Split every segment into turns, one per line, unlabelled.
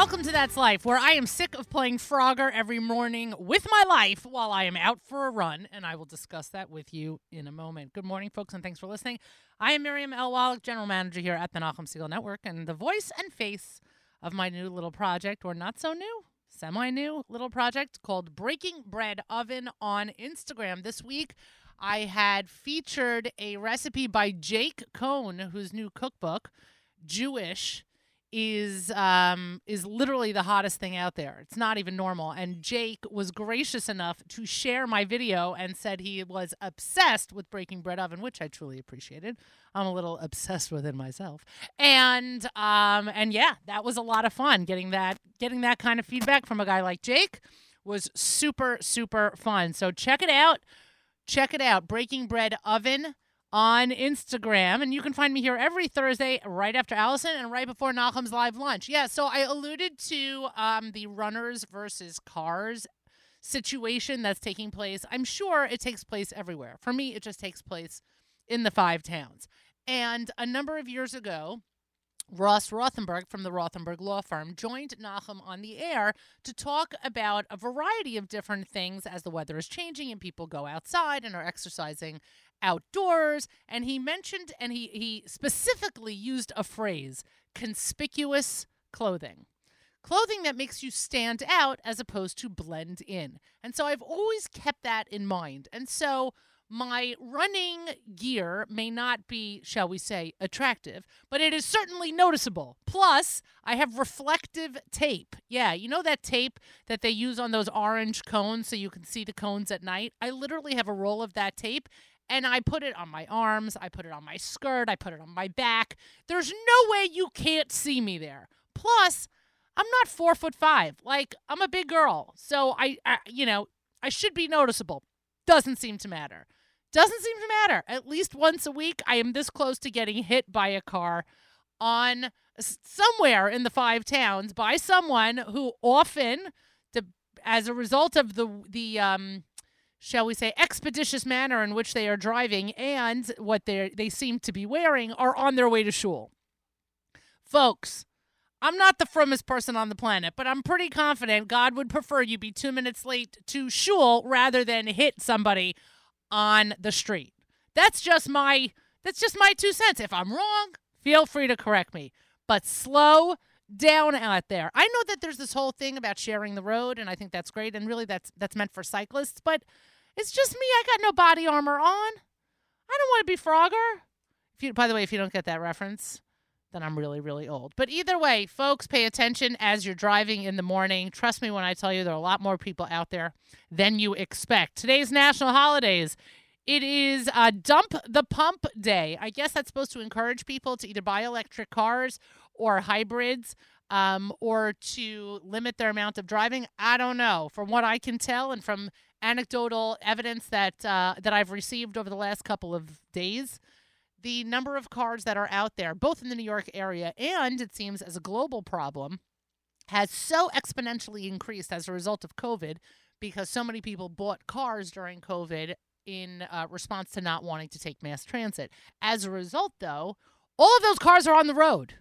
welcome to That's Life, where I am sick of playing Frogger every morning with my life while I am out for a run, and I will discuss that with you in a moment. Good morning, folks, and thanks for listening. I am Miriam L. Wallach, General Manager here at the Nachum Segal Network, and the voice and face of my new little project, or not so new, semi new little project called Breaking Bread Oven on Instagram. This week, I had featured a recipe by Jake Cohen, whose new cookbook, Jewish, is um is literally the hottest thing out there. It's not even normal. And Jake was gracious enough to share my video and said he was obsessed with breaking bread oven, which I truly appreciated. I'm a little obsessed with it myself. And um and yeah, that was a lot of fun getting that getting that kind of feedback from a guy like Jake was super super fun. So check it out. Check it out. Breaking Bread Oven on Instagram. And you can find me here every Thursday right after Allison and right before Nachum's live lunch. Yeah, so I alluded to um, the runners versus cars situation that's taking place. I'm sure it takes place everywhere. For me, it just takes place in the five towns. And a number of years ago, Ross Rothenberg from the Rothenberg Law Firm joined Nachum on the air to talk about a variety of different things as the weather is changing and people go outside and are exercising outdoors. And he mentioned and he, he specifically used a phrase conspicuous clothing. Clothing that makes you stand out as opposed to blend in. And so I've always kept that in mind. And so my running gear may not be, shall we say, attractive, but it is certainly noticeable. Plus, I have reflective tape. Yeah, you know that tape that they use on those orange cones so you can see the cones at night? I literally have a roll of that tape and I put it on my arms, I put it on my skirt, I put it on my back. There's no way you can't see me there. Plus, I'm not four foot five. Like, I'm a big girl. So I, I you know, I should be noticeable. Doesn't seem to matter. Doesn't seem to matter. At least once a week, I am this close to getting hit by a car on somewhere in the five towns by someone who often, the, as a result of the the um, shall we say expeditious manner in which they are driving and what they they seem to be wearing, are on their way to shul. Folks, I'm not the frummest person on the planet, but I'm pretty confident God would prefer you be two minutes late to shul rather than hit somebody on the street. That's just my that's just my two cents. If I'm wrong, feel free to correct me. But slow down out there. I know that there's this whole thing about sharing the road and I think that's great and really that's that's meant for cyclists, but it's just me. I got no body armor on. I don't want to be Frogger. If you by the way, if you don't get that reference, then I'm really, really old. But either way, folks, pay attention as you're driving in the morning. Trust me when I tell you there are a lot more people out there than you expect. Today's national holidays. It is a dump the pump day. I guess that's supposed to encourage people to either buy electric cars or hybrids um, or to limit their amount of driving. I don't know. From what I can tell and from anecdotal evidence that uh, that I've received over the last couple of days, the number of cars that are out there, both in the New York area and it seems as a global problem, has so exponentially increased as a result of COVID because so many people bought cars during COVID in uh, response to not wanting to take mass transit. As a result, though, all of those cars are on the road.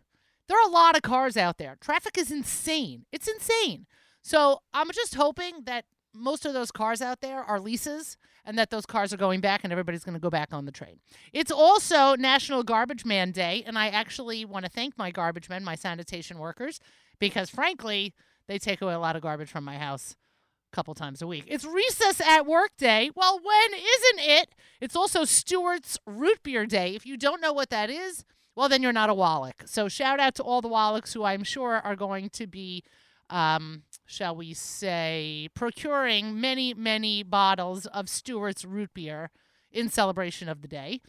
There are a lot of cars out there. Traffic is insane. It's insane. So I'm just hoping that most of those cars out there are leases and that those cars are going back and everybody's going to go back on the train. It's also National Garbage Man Day, and I actually want to thank my garbage men, my sanitation workers, because frankly, they take away a lot of garbage from my house a couple times a week. It's recess at work day. Well, when isn't it? It's also Stewart's Root Beer Day. If you don't know what that is, well, then you're not a Wallach. So shout out to all the Wallachs who I'm sure are going to be um, shall we say, procuring many, many bottles of Stewart's root beer in celebration of the day.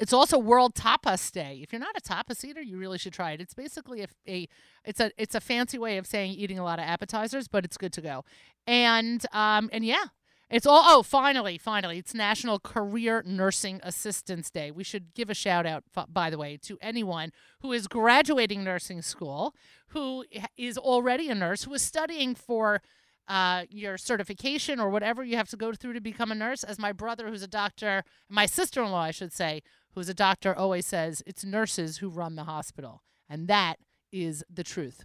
It's also World Tapas Day. If you're not a tapas eater, you really should try it. It's basically a, a it's a it's a fancy way of saying eating a lot of appetizers, but it's good to go. And um and yeah, it's all, oh, finally, finally, it's National Career Nursing Assistance Day. We should give a shout out, by the way, to anyone who is graduating nursing school, who is already a nurse, who is studying for uh, your certification or whatever you have to go through to become a nurse. As my brother, who's a doctor, my sister in law, I should say, who's a doctor, always says, it's nurses who run the hospital. And that is the truth.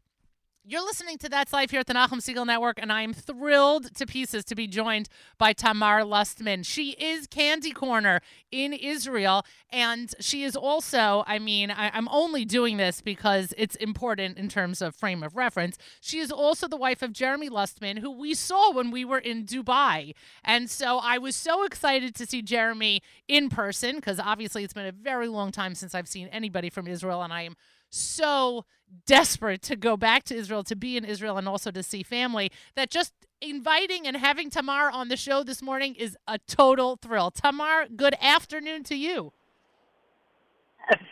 You're listening to That's Life here at the Nachum Segal Network, and I am thrilled to pieces to be joined by Tamar Lustman. She is Candy Corner in Israel, and she is also, I mean, I, am only doing this because it's important in terms of frame of reference. She is also the wife of Jeremy Lustman, who we saw when we were in Dubai. And so I was so excited to see Jeremy in person because obviously it's been a very long time since I've seen anybody from Israel, and I am so desperate to go back to Israel, to be in Israel, and also to see family that just inviting and having Tamar on the show this morning is a total thrill. Tamar, good afternoon to you.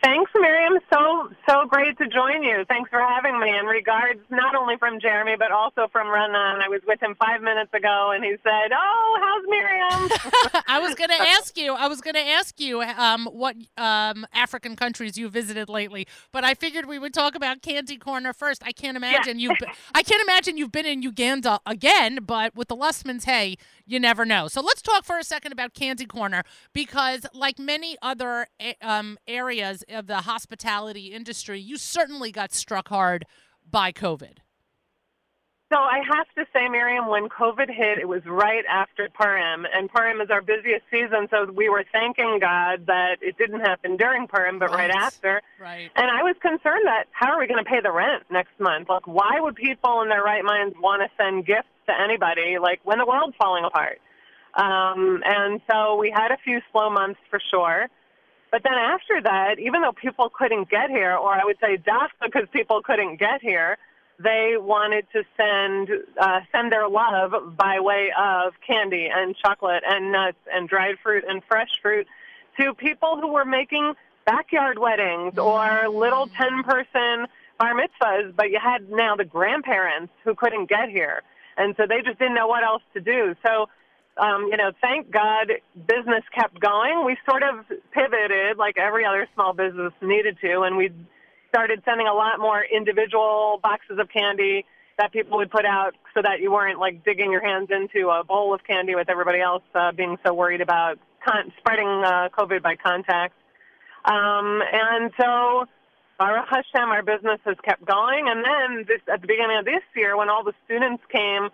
Thanks, Miriam. So so great to join you. Thanks for having me. And regards not only from Jeremy but also from Renan. I was with him five minutes ago, and he said, "Oh, how's Miriam?"
I was going to ask you. I was going to ask you um, what um, African countries you visited lately, but I figured we would talk about Candy Corner first. I can't imagine yeah. you. I can't imagine you've been in Uganda again, but with the Lustmans, hey, you never know. So let's talk for a second about Candy Corner because, like many other eh, um, areas of the hospitality industry, you certainly got struck hard by COVID.
So I have to say, Miriam, when COVID hit, it was right after Purim, and Purim is our busiest season. So we were thanking God that it didn't happen during Purim, but right, right after.
Right.
And I was concerned that how are we going to pay the rent next month? Like, why would people in their right minds want to send gifts to anybody, like when the world's falling apart. Um, and so we had a few slow months for sure. But then after that, even though people couldn't get here, or I would say just because people couldn't get here, they wanted to send uh, send their love by way of candy and chocolate and nuts and dried fruit and fresh fruit to people who were making backyard weddings or little ten person bar mitzvahs. But you had now the grandparents who couldn't get here and so they just didn't know what else to do. So, um, you know, thank God business kept going. We sort of pivoted like every other small business needed to, and we started sending a lot more individual boxes of candy that people would put out so that you weren't like digging your hands into a bowl of candy with everybody else uh, being so worried about con- spreading uh, COVID by contact. Um, and so Baruch Hashem, our business has kept going. And then this, at the beginning of this year, when all the students came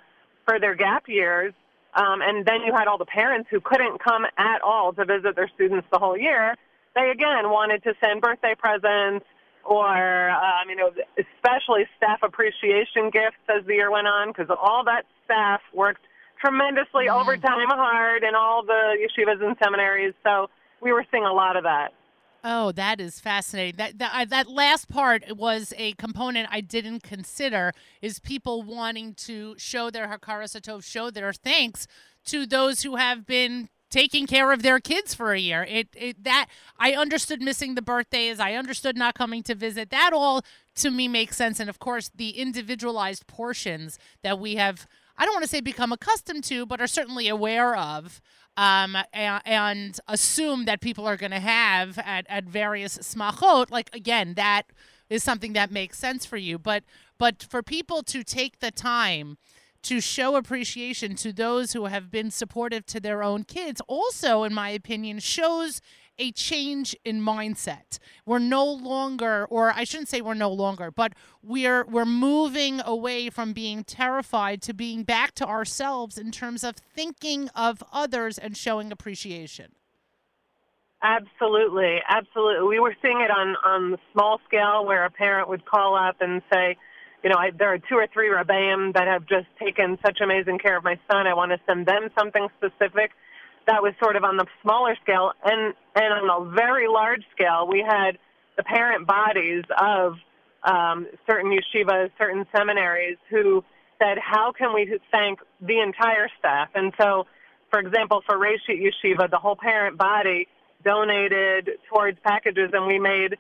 for their gap years, um, and then you had all the parents who couldn't come at all to visit their students the whole year, they again wanted to send birthday presents or, um, you know, especially staff appreciation gifts as the year went on because all that staff worked tremendously mm. overtime hard in all the yeshivas and seminaries. So we were seeing a lot of that.
Oh, that is fascinating. That that, that last part was a component I didn't consider. Is people wanting to show their hakaras hatov, show their thanks to those who have been taking care of their kids for a year. It, it that I understood missing the birthdays. I understood not coming to visit. That all to me makes sense. And of course, the individualized portions that we have. I don't want to say become accustomed to, but are certainly aware of um, and, and, assume that people are going to have at, at various smachot, like again, that is something that makes sense for you. But but for people to take the time to show appreciation to those who have been supportive to their own kids, also, in my opinion, shows a change in mindset. We're no longer, or I shouldn't say we're no longer, but we're we're moving away from being terrified to being back to ourselves in terms of thinking of others and showing appreciation.
Absolutely, absolutely. We were seeing it on on the small scale where a parent would call up and say, you know, I, there are two or three rabbeim that have just taken such amazing care of my son. I want to send them something specific that was sort of on the smaller scale, and and on a very large scale, we had the parent bodies of um, certain yeshivas, certain seminaries, who said, "How can we thank the entire staff?" And so, for example, for Reshit Yeshiva, the whole parent body donated towards packages, and we made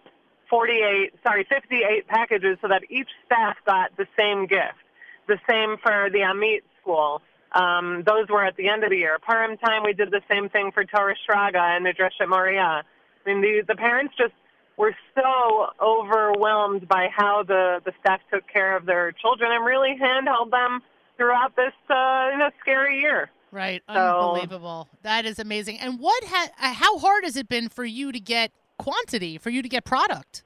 48, sorry, 58 packages, so that each staff got the same gift. The same for the Amit school um, those were at the end of the year. Purim time, we did the same thing for Torat Shraga and Midreshet Moriah. I mean, the, the parents just were so overwhelmed by how the, the staff took care of their children and really handheld them throughout this uh, you know, scary year.
Right, so, unbelievable. That is amazing. And what ha- uh, how hard has it been for you to get quantity, for you to get product?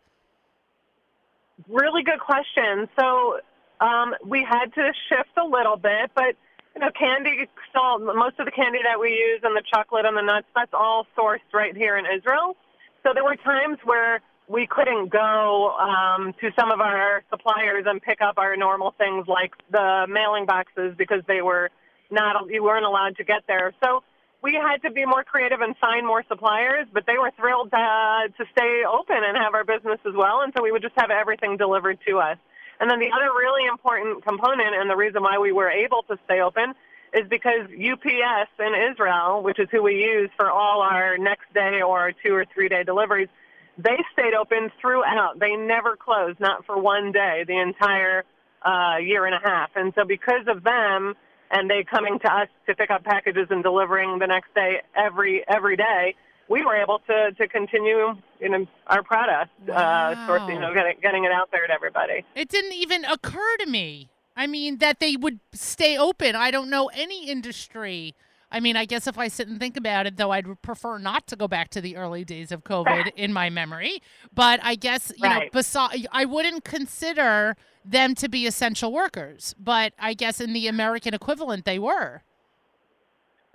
Really good question. So um, we had to shift a little bit, but you know, candy, salt, most of the candy that we use and the chocolate and the nuts, that's all sourced right here in Israel. So there were times where we couldn't go um, to some of our suppliers and pick up our normal things like the mailing boxes because they were not, you weren't allowed to get there. So we had to be more creative and find more suppliers, but they were thrilled to, uh, to stay open and have our business as well. And so we would just have everything delivered to us. And then the other really important component and the reason why we were able to stay open is because UPS in Israel, which is who we use for all our next day or two or three day deliveries, they stayed open throughout. They never closed, not for one day, the entire uh, year and a half. And so because of them and they coming to us to pick up packages and delivering the next day every every day, we were able to to continue you know our product
wow.
uh sourcing you know getting, getting it out there to everybody
it didn't even occur to me i mean that they would stay open i don't know any industry I mean, I guess if I sit and think about it, though, I'd prefer not to go back to the early days of COVID in my memory. But I guess you right. know, besides, I wouldn't consider them to be essential workers. But I guess in the American equivalent, they were.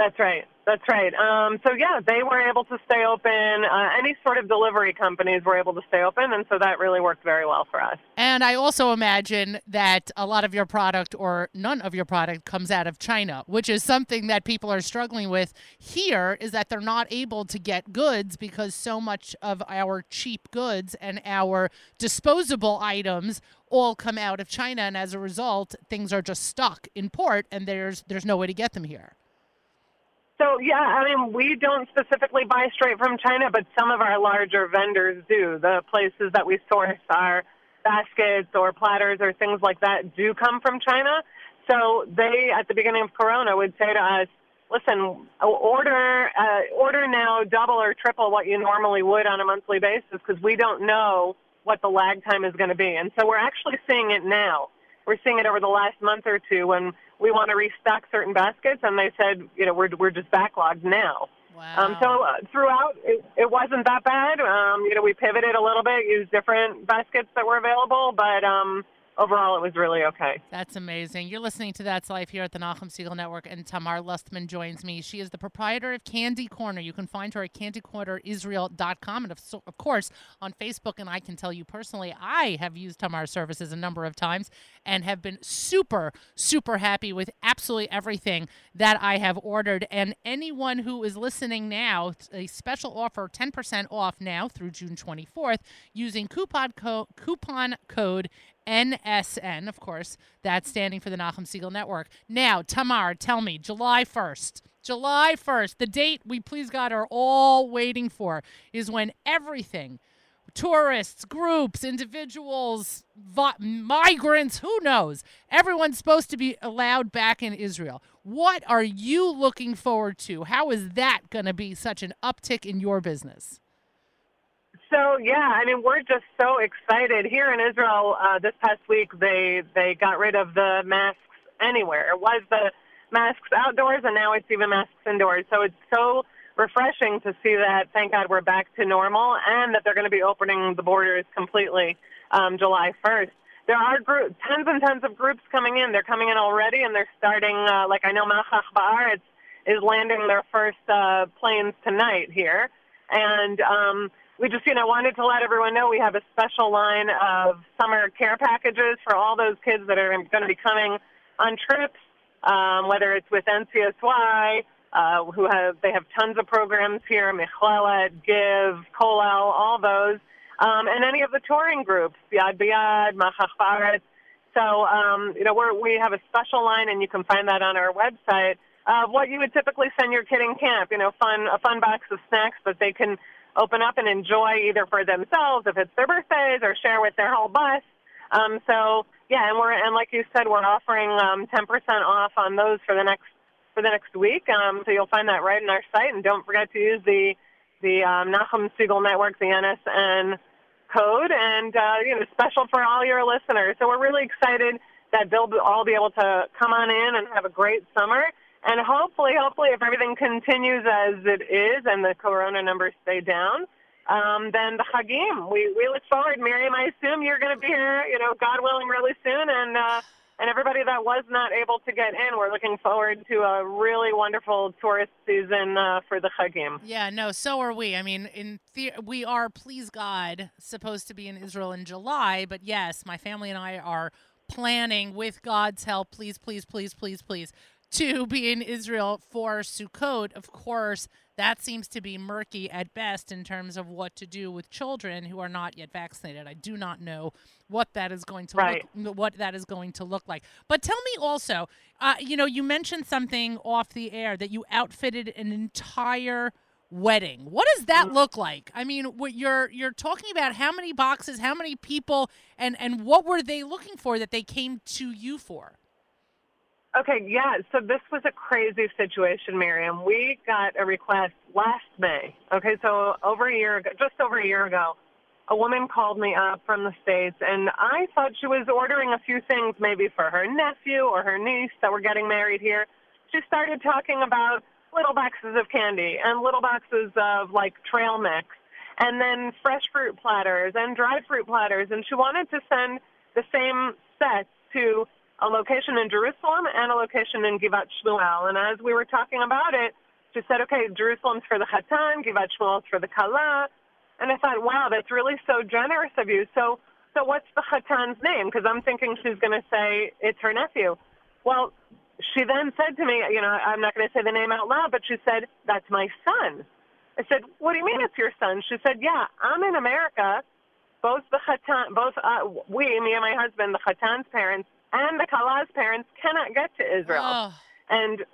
That's right. That's right. Um, so yeah, they were able to stay open. Uh, any sort of delivery companies were able to stay open, and so that really worked very well for us.
And I also imagine that a lot of your product, or none of your product, comes out of China, which is something that people are struggling with here. Is that they're not able to get goods because so much of our cheap goods and our disposable items all come out of China, and as a result, things are just stuck in port, and there's there's no way to get them here.
So yeah, I mean, we don't specifically buy straight from China, but some of our larger vendors do. The places that we source our baskets or platters or things like that do come from China. So they, at the beginning of Corona, would say to us, "Listen, order uh, order now double or triple what you normally would on a monthly basis because we don't know what the lag time is going to be." And so we're actually seeing it now. We're seeing it over the last month or two when we want to restock certain baskets, and they said, you know, we're we're just backlogged now.
Wow.
Um, so uh, throughout, it, it wasn't that bad. Um, you know, we pivoted a little bit, used different baskets that were available, but um, overall, it was really okay.
That's amazing. You're listening to That's Life here at the Nachum Segal Network, and Tamar Lustman joins me. She is the proprietor of Candy Corner. You can find her at candycornerisrael.com, and of, of course on Facebook. And I can tell you personally, I have used Tamar's services a number of times and have been super, super happy with absolutely everything that I have ordered. And anyone who is listening now, a special offer, 10% off now through June 24th, using coupon, co- coupon code NSN, of course, that's standing for the Nachum Segal Network. Now, Tamar, tell me, July 1st, July 1st, the date we please God are all waiting for is when everything tourists, groups, individuals, vi- migrants, who knows? Everyone's supposed to be allowed back in Israel. What are you looking forward to? How is that going to be such an uptick in your business?
So yeah, I mean we're just so excited here in Israel. Uh, this past week they they got rid of the masks anywhere. It was the masks outdoors, and now it's even masks indoors. So it's so refreshing to see that. Thank God we're back to normal, and that they're going to be opening the borders completely um, July 1st. There are group, tons and tons of groups coming in. They're coming in already, and they're starting. Uh, like I know Machach Ba'aretz is landing their first uh, planes tonight here, and um, we just, you know, wanted to let everyone know we have a special line of summer care packages for all those kids that are going to be coming on trips, um, whether it's with NCSY, uh, who have they have tons of programs here, Michlelet, Give, Kollel, all those, um, and any of the touring groups, Yad B'Yad, Machach So, um, you know, we're, we have a special line, and you can find that on our website. Of what you would typically send your kid in camp, you know, fun a fun box of snacks that they can open up and enjoy either for themselves if it's their birthdays or share with their whole bus. Um, so yeah, and we're and like you said, we're offering um, 10% off on those for the next for the next week. Um, so you'll find that right in our site, and don't forget to use the the um, Nachum Segal Network, the NSN code, and uh, you know special for all your listeners. So we're really excited that they'll all be able to come on in and have a great summer. And hopefully, hopefully, if everything continues as it is and the corona numbers stay down, um, then the Chagim. We we look forward, Miriam. I assume you're going to be here, you know, God willing, really soon, and uh, and everybody that was not able to get in, we're looking forward to a really wonderful tourist season uh, for the Chagim.
Yeah, no, so are we. I mean, in the- we are, please God, supposed to be in Israel in July, but yes, my family and I are planning with God's help, please, please, please, please, please, to be in Israel for Sukkot. Of course, that seems to be murky at best in terms of what to do with children who are not yet vaccinated. I do not know what that is going to
Right.
look what that is going to look like. But tell me also, uh, you know, you mentioned something off the air that you outfitted an entire wedding. What does that look like? I mean, what you're you're talking about how many boxes, how many people, and and what were they looking for that they came to you for?
Okay, yeah. So this was a crazy situation, Miriam. We got a request last May. Okay, so over a year ago, just over a year ago, a woman called me up from the States, and I thought she was ordering a few things maybe for her nephew or her niece that were getting married here. She started talking about little boxes of candy and little boxes of like trail mix and then fresh fruit platters and dried fruit platters. And she wanted to send the same set to a location in Jerusalem and a location in Givat Shmuel. And as we were talking about it, she said, okay, Jerusalem's for the Chatan, Givat Shmuel's for the Kala. And I thought, wow, that's really so generous of you. So, so what's the Chatan's name? Because I'm thinking she's going to say it's her nephew. Well, she then said to me, you know, I'm not going to say the name out loud, but she said, that's my son. I said, what do you mean it's your son? She said, yeah, I'm in America. Both the Chatan, both uh, we, me and my husband, the Chatan's parents and the Kala's parents cannot get to Israel.
Oh,
And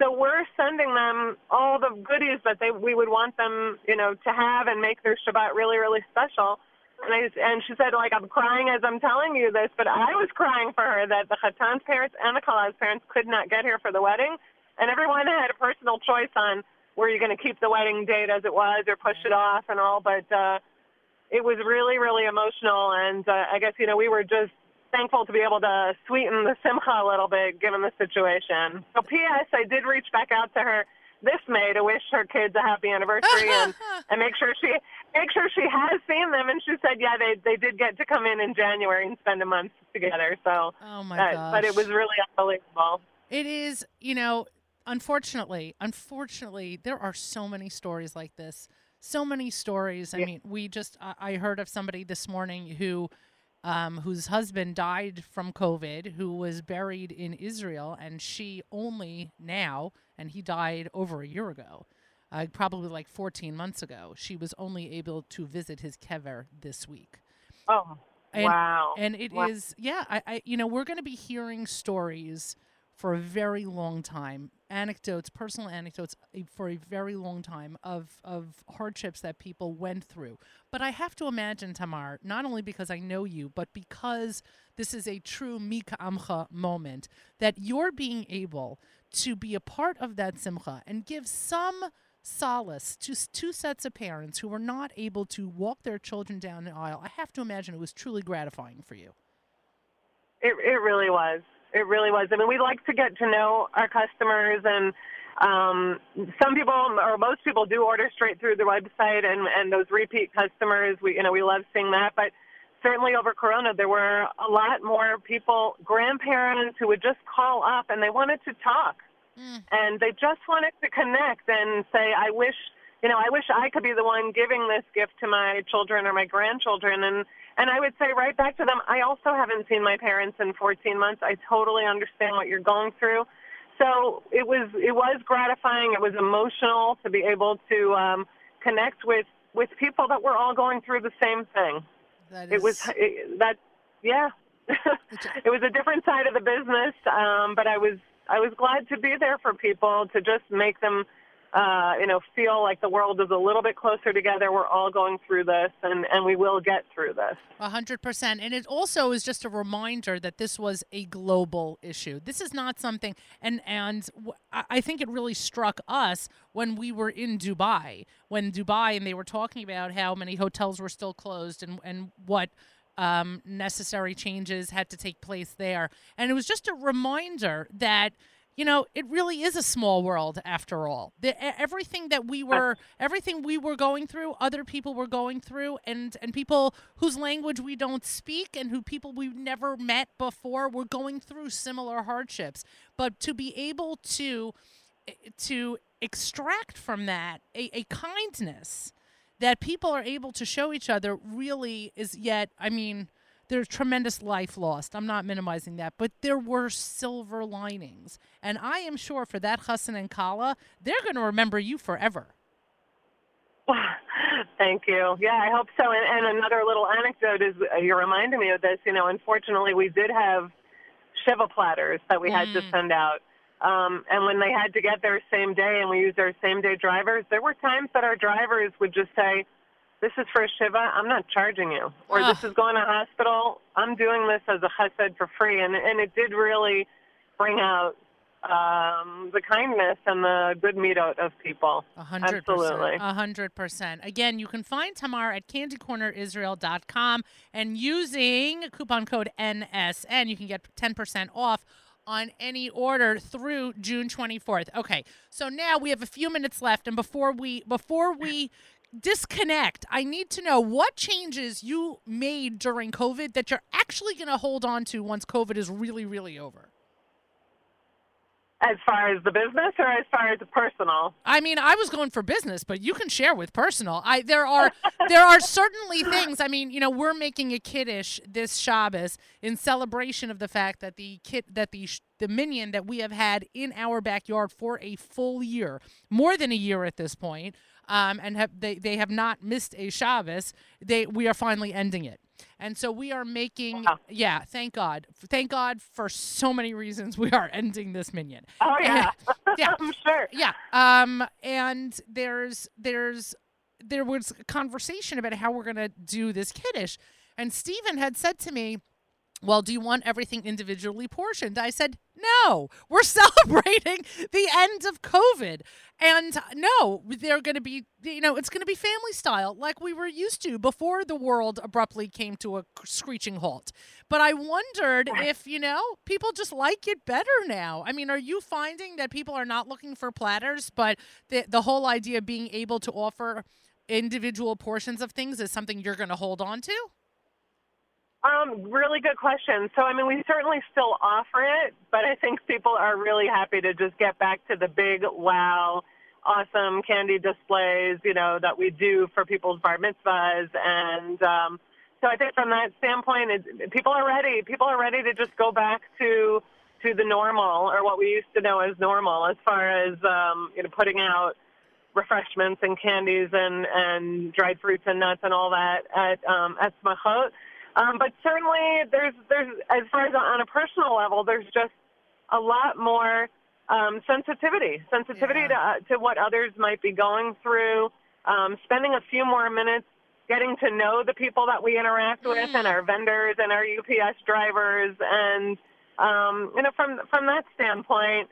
so we're sending them all the goodies that they we would want them, you know, to have and make their Shabbat really, really special. And I and she said, like, I'm crying as I'm telling you this, but I was crying for her that the Chatan's parents and the Kala's parents could not get here for the wedding, and everyone had a personal choice on were you going to keep the wedding date as it was or push it off and all. But uh, it was really, really emotional, and uh, I guess you know we were just thankful to be able to sweeten the simcha a little bit given the situation. So, P.S. I did reach back out to her this May to wish her kids a happy anniversary and, and make sure she make sure she has seen them. And she said, yeah, they they did get to come in in January and spend a month together. So,
oh my
uh,
gosh.
but it was really unbelievable.
It is, you know, unfortunately, unfortunately, there are so many stories like this. So many stories. I
Yeah.
mean, we just I, I heard of somebody this morning who um, whose husband died from COVID, who was buried in Israel, and she only now, and he died over a year ago, uh, probably like 14 months ago. She was only able to visit his kever this week.
Oh,
And-
wow.
And it is,
Wow.
yeah, I, I, you know, we're going to be hearing stories for a very long time, anecdotes, personal anecdotes uh, for a very long time of of hardships that people went through. But I have to imagine, Tamar, not only because I know you, but because this is a true Mika Amcha moment, that you're being able to be a part of that simcha and give some solace to two sets of parents who were not able to walk their children down the aisle. I have to imagine it was truly gratifying for you.
It it really was. It really was. I mean, we like to get to know our customers, and um, some people or most people do order straight through the website, and and those repeat customers, we you know we love seeing that. But certainly over Corona, there were a lot more people, grandparents who would just call up and they wanted to talk,
Mm.
and they just wanted to connect and say, I wish. You know, I wish I could be the one giving this gift to my children or my grandchildren, and and I would say right back to them, I also haven't seen my parents in 14 months. I totally understand what you're going through. So it was it was gratifying. It was emotional to be able to um, connect with with people that were all going through the same thing.
That
It was
is-
it, that yeah. it was a different side of the business, um, but I was I was glad to be there for people to just make them uh, you know, feel like the world is a little bit closer together. We're all going through this, and, and we will get through this.
A hundred percent, and it also is just a reminder that this was a global issue. This is not something, and and I think it really struck us when we were in Dubai, when Dubai, and they were talking about how many hotels were still closed and and what um, necessary changes had to take place there, and it was just a reminder that you know, it really is a small world after all. The, everything that we were, everything we were going through, other people were going through, and and people whose language we don't speak and who people we've never met before were going through similar hardships. But to be able to to extract from that a, a kindness that people are able to show each other really is yet, I mean there's tremendous life lost. I'm not minimizing that, but there were silver linings. And I am sure for that Hassan and Kala, they're going to remember you forever.
Thank you. Yeah, I hope so. And, and another little anecdote is uh, you're reminding me of this. You know, unfortunately, we did have Shiva platters that we had to send out. Um, and when they had to get there same day and we used our same day drivers, there were times that our drivers would just say, this is for Shiva, I'm not charging you. Or
Ugh.
this is going to hospital, I'm doing this as a chesed for free. And, and it did really bring out um, the kindness and the good meet out of people.
Hundred
Absolutely.
percent. A hundred percent. Again, you can find Tamar at candycornerisrael.com and using coupon code NSN, you can get 10% off on any order through June 24th. Okay. So now we have a few minutes left and before we before we disconnect, I need to know what changes you made during COVID that you're actually going to hold on to once COVID is really really over.
As far as the business or as far as the personal?
I mean, I was going for business, but you can share with personal. I there are there are certainly things. I mean, you know, we're making a kiddush this Shabbos in celebration of the fact that the kid that the the minyan that we have had in our backyard for a full year, more than a year at this point, um, and have they they have not missed a Shabbos. They we are finally ending it. And so we are making,
Wow.
yeah, thank God. Thank God for so many reasons we are ending this minyan.
Oh, yeah.
Yeah.
I'm sure.
Yeah. Um and there's there's there was a conversation about how we're gonna do this kiddush. And Stephen had said to me, Well, do you want everything individually portioned? I said, No. We're celebrating the end of COVID. And uh, no, they're gonna be you know, it's gonna be family style like we were used to before the world abruptly came to a screeching halt. But I wondered if, you know, people just like it better now. I mean, are you finding that people are not looking for platters, but the the whole idea of being able to offer individual portions of things is something you're going to hold on to?
Um, really good question. So, I mean, we certainly still offer it, but I think people are really happy to just get back to the big, wow, awesome candy displays, you know, that we do for people's bar mitzvahs. And um, so I think from that standpoint, it, people are ready. People are ready to just go back to to the normal or what we used to know as normal as far as, um, you know, putting out refreshments and candies and, and dried fruits and nuts and all that at um, at Smachot. Um, but certainly, there's there's as far as on a personal level, there's just a lot more um, sensitivity, sensitivity
Yeah.
to uh, to what others might be going through. Um, spending a few more minutes getting to know the people that we interact with, and our vendors and our UPS drivers, and um, you know, from from that standpoint,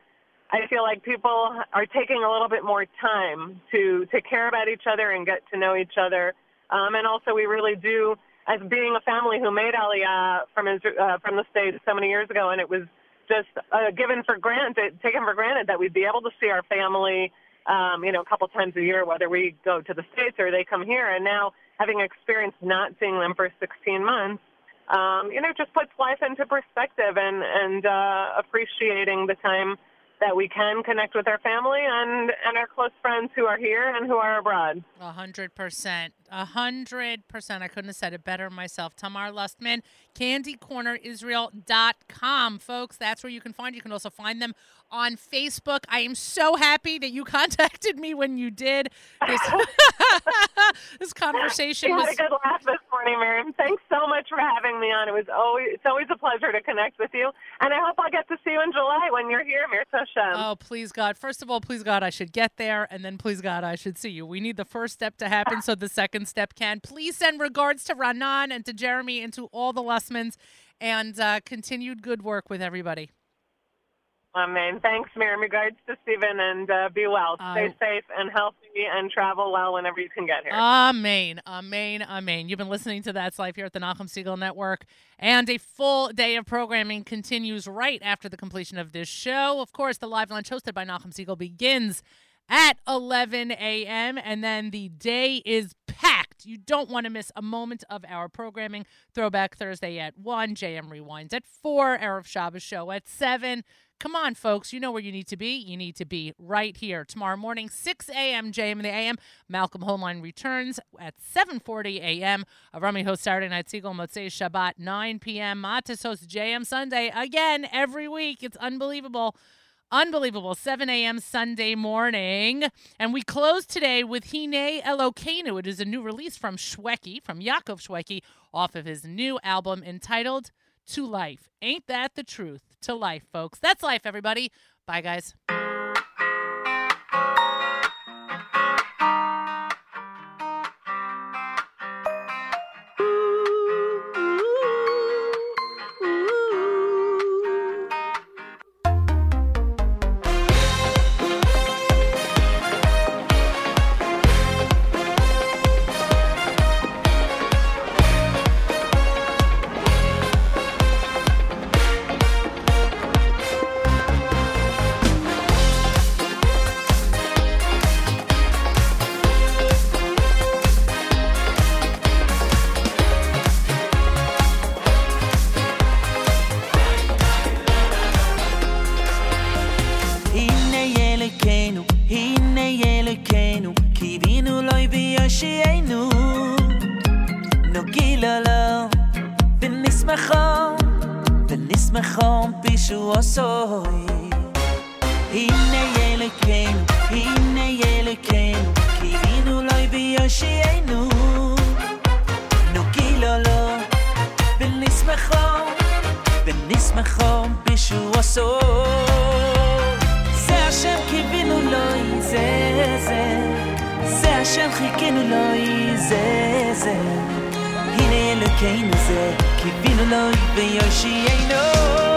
I feel like people are taking a little bit more time to to care about each other and get to know each other. Um, and also, we really do, as being a family who made Aliyah from uh, from the states so many years ago, and it was just uh, given for granted, taken for granted that we'd be able to see our family, um, you know, a couple times a year, whether we go to the states or they come here. And now, having experienced not seeing them for 16 months, um, you know, just puts life into perspective and and uh, appreciating the time that we can connect with our family and and our close friends who are here and who are abroad.
A hundred percent. A hundred percent. I couldn't have said it better myself. Tamar Lustman, candycornerisrael.com. Folks, that's where you can find. You can also find them on Facebook. I am so happy that you contacted me when you did. This, this conversation was
a good laugh this morning, Miriam. Thanks so much for having me on. It was always it's always a pleasure to connect with you, and I hope I'll get to see you in July when you're here, Mir Hashem.
Oh, please God. First of all, please God, I should get there. And then, please God, I should see you. We need the first step to happen so the second step can. Please send regards to Ranan and to Jeremy and to all the Lustmans and uh, continued good work with everybody.
Amen. Thanks, Miriam. Regards to Stephen, and uh, be well. Stay
Uh,
safe and healthy, and travel well whenever you can get here.
Amen. Amen. Amen. You've been listening to That's Life here at the Nachum Segal Network. And a full day of programming continues right after the completion of this show. Of course, the live lunch hosted by Nachum Segal begins at 11 a.m. And then the day is packed. You don't want to miss a moment of our programming. Throwback Thursday at 1, JM Rewinds at 4, Erev Shabbos show at 7. Come on, folks. You know where you need to be. You need to be right here. Tomorrow morning, 6 a.m., JM in the AM. Malcolm Hoenlein returns at 7.40 a.m. Rami hosts Saturday Night Segal, Motzei Shabbat, 9 p.m. Matis hosts JM Sunday again every week. It's unbelievable. Unbelievable. 7 a.m. Sunday morning. And we close today with Hine Elokeinu. It is a new release from Shweki, from Yaakov Shweki, off of his new album entitled To Life. Ain't that the truth? To life, folks. That's life, everybody. Bye, guys.
ונשמחו, ונשמחו בישועוסוי. זה השם קיווינו לו, זה זה. זה השם חיכינו לו, זה זה. הנה אלוקינו זה, קיווינו לו ויושיענו.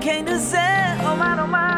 Keinuze Omar omar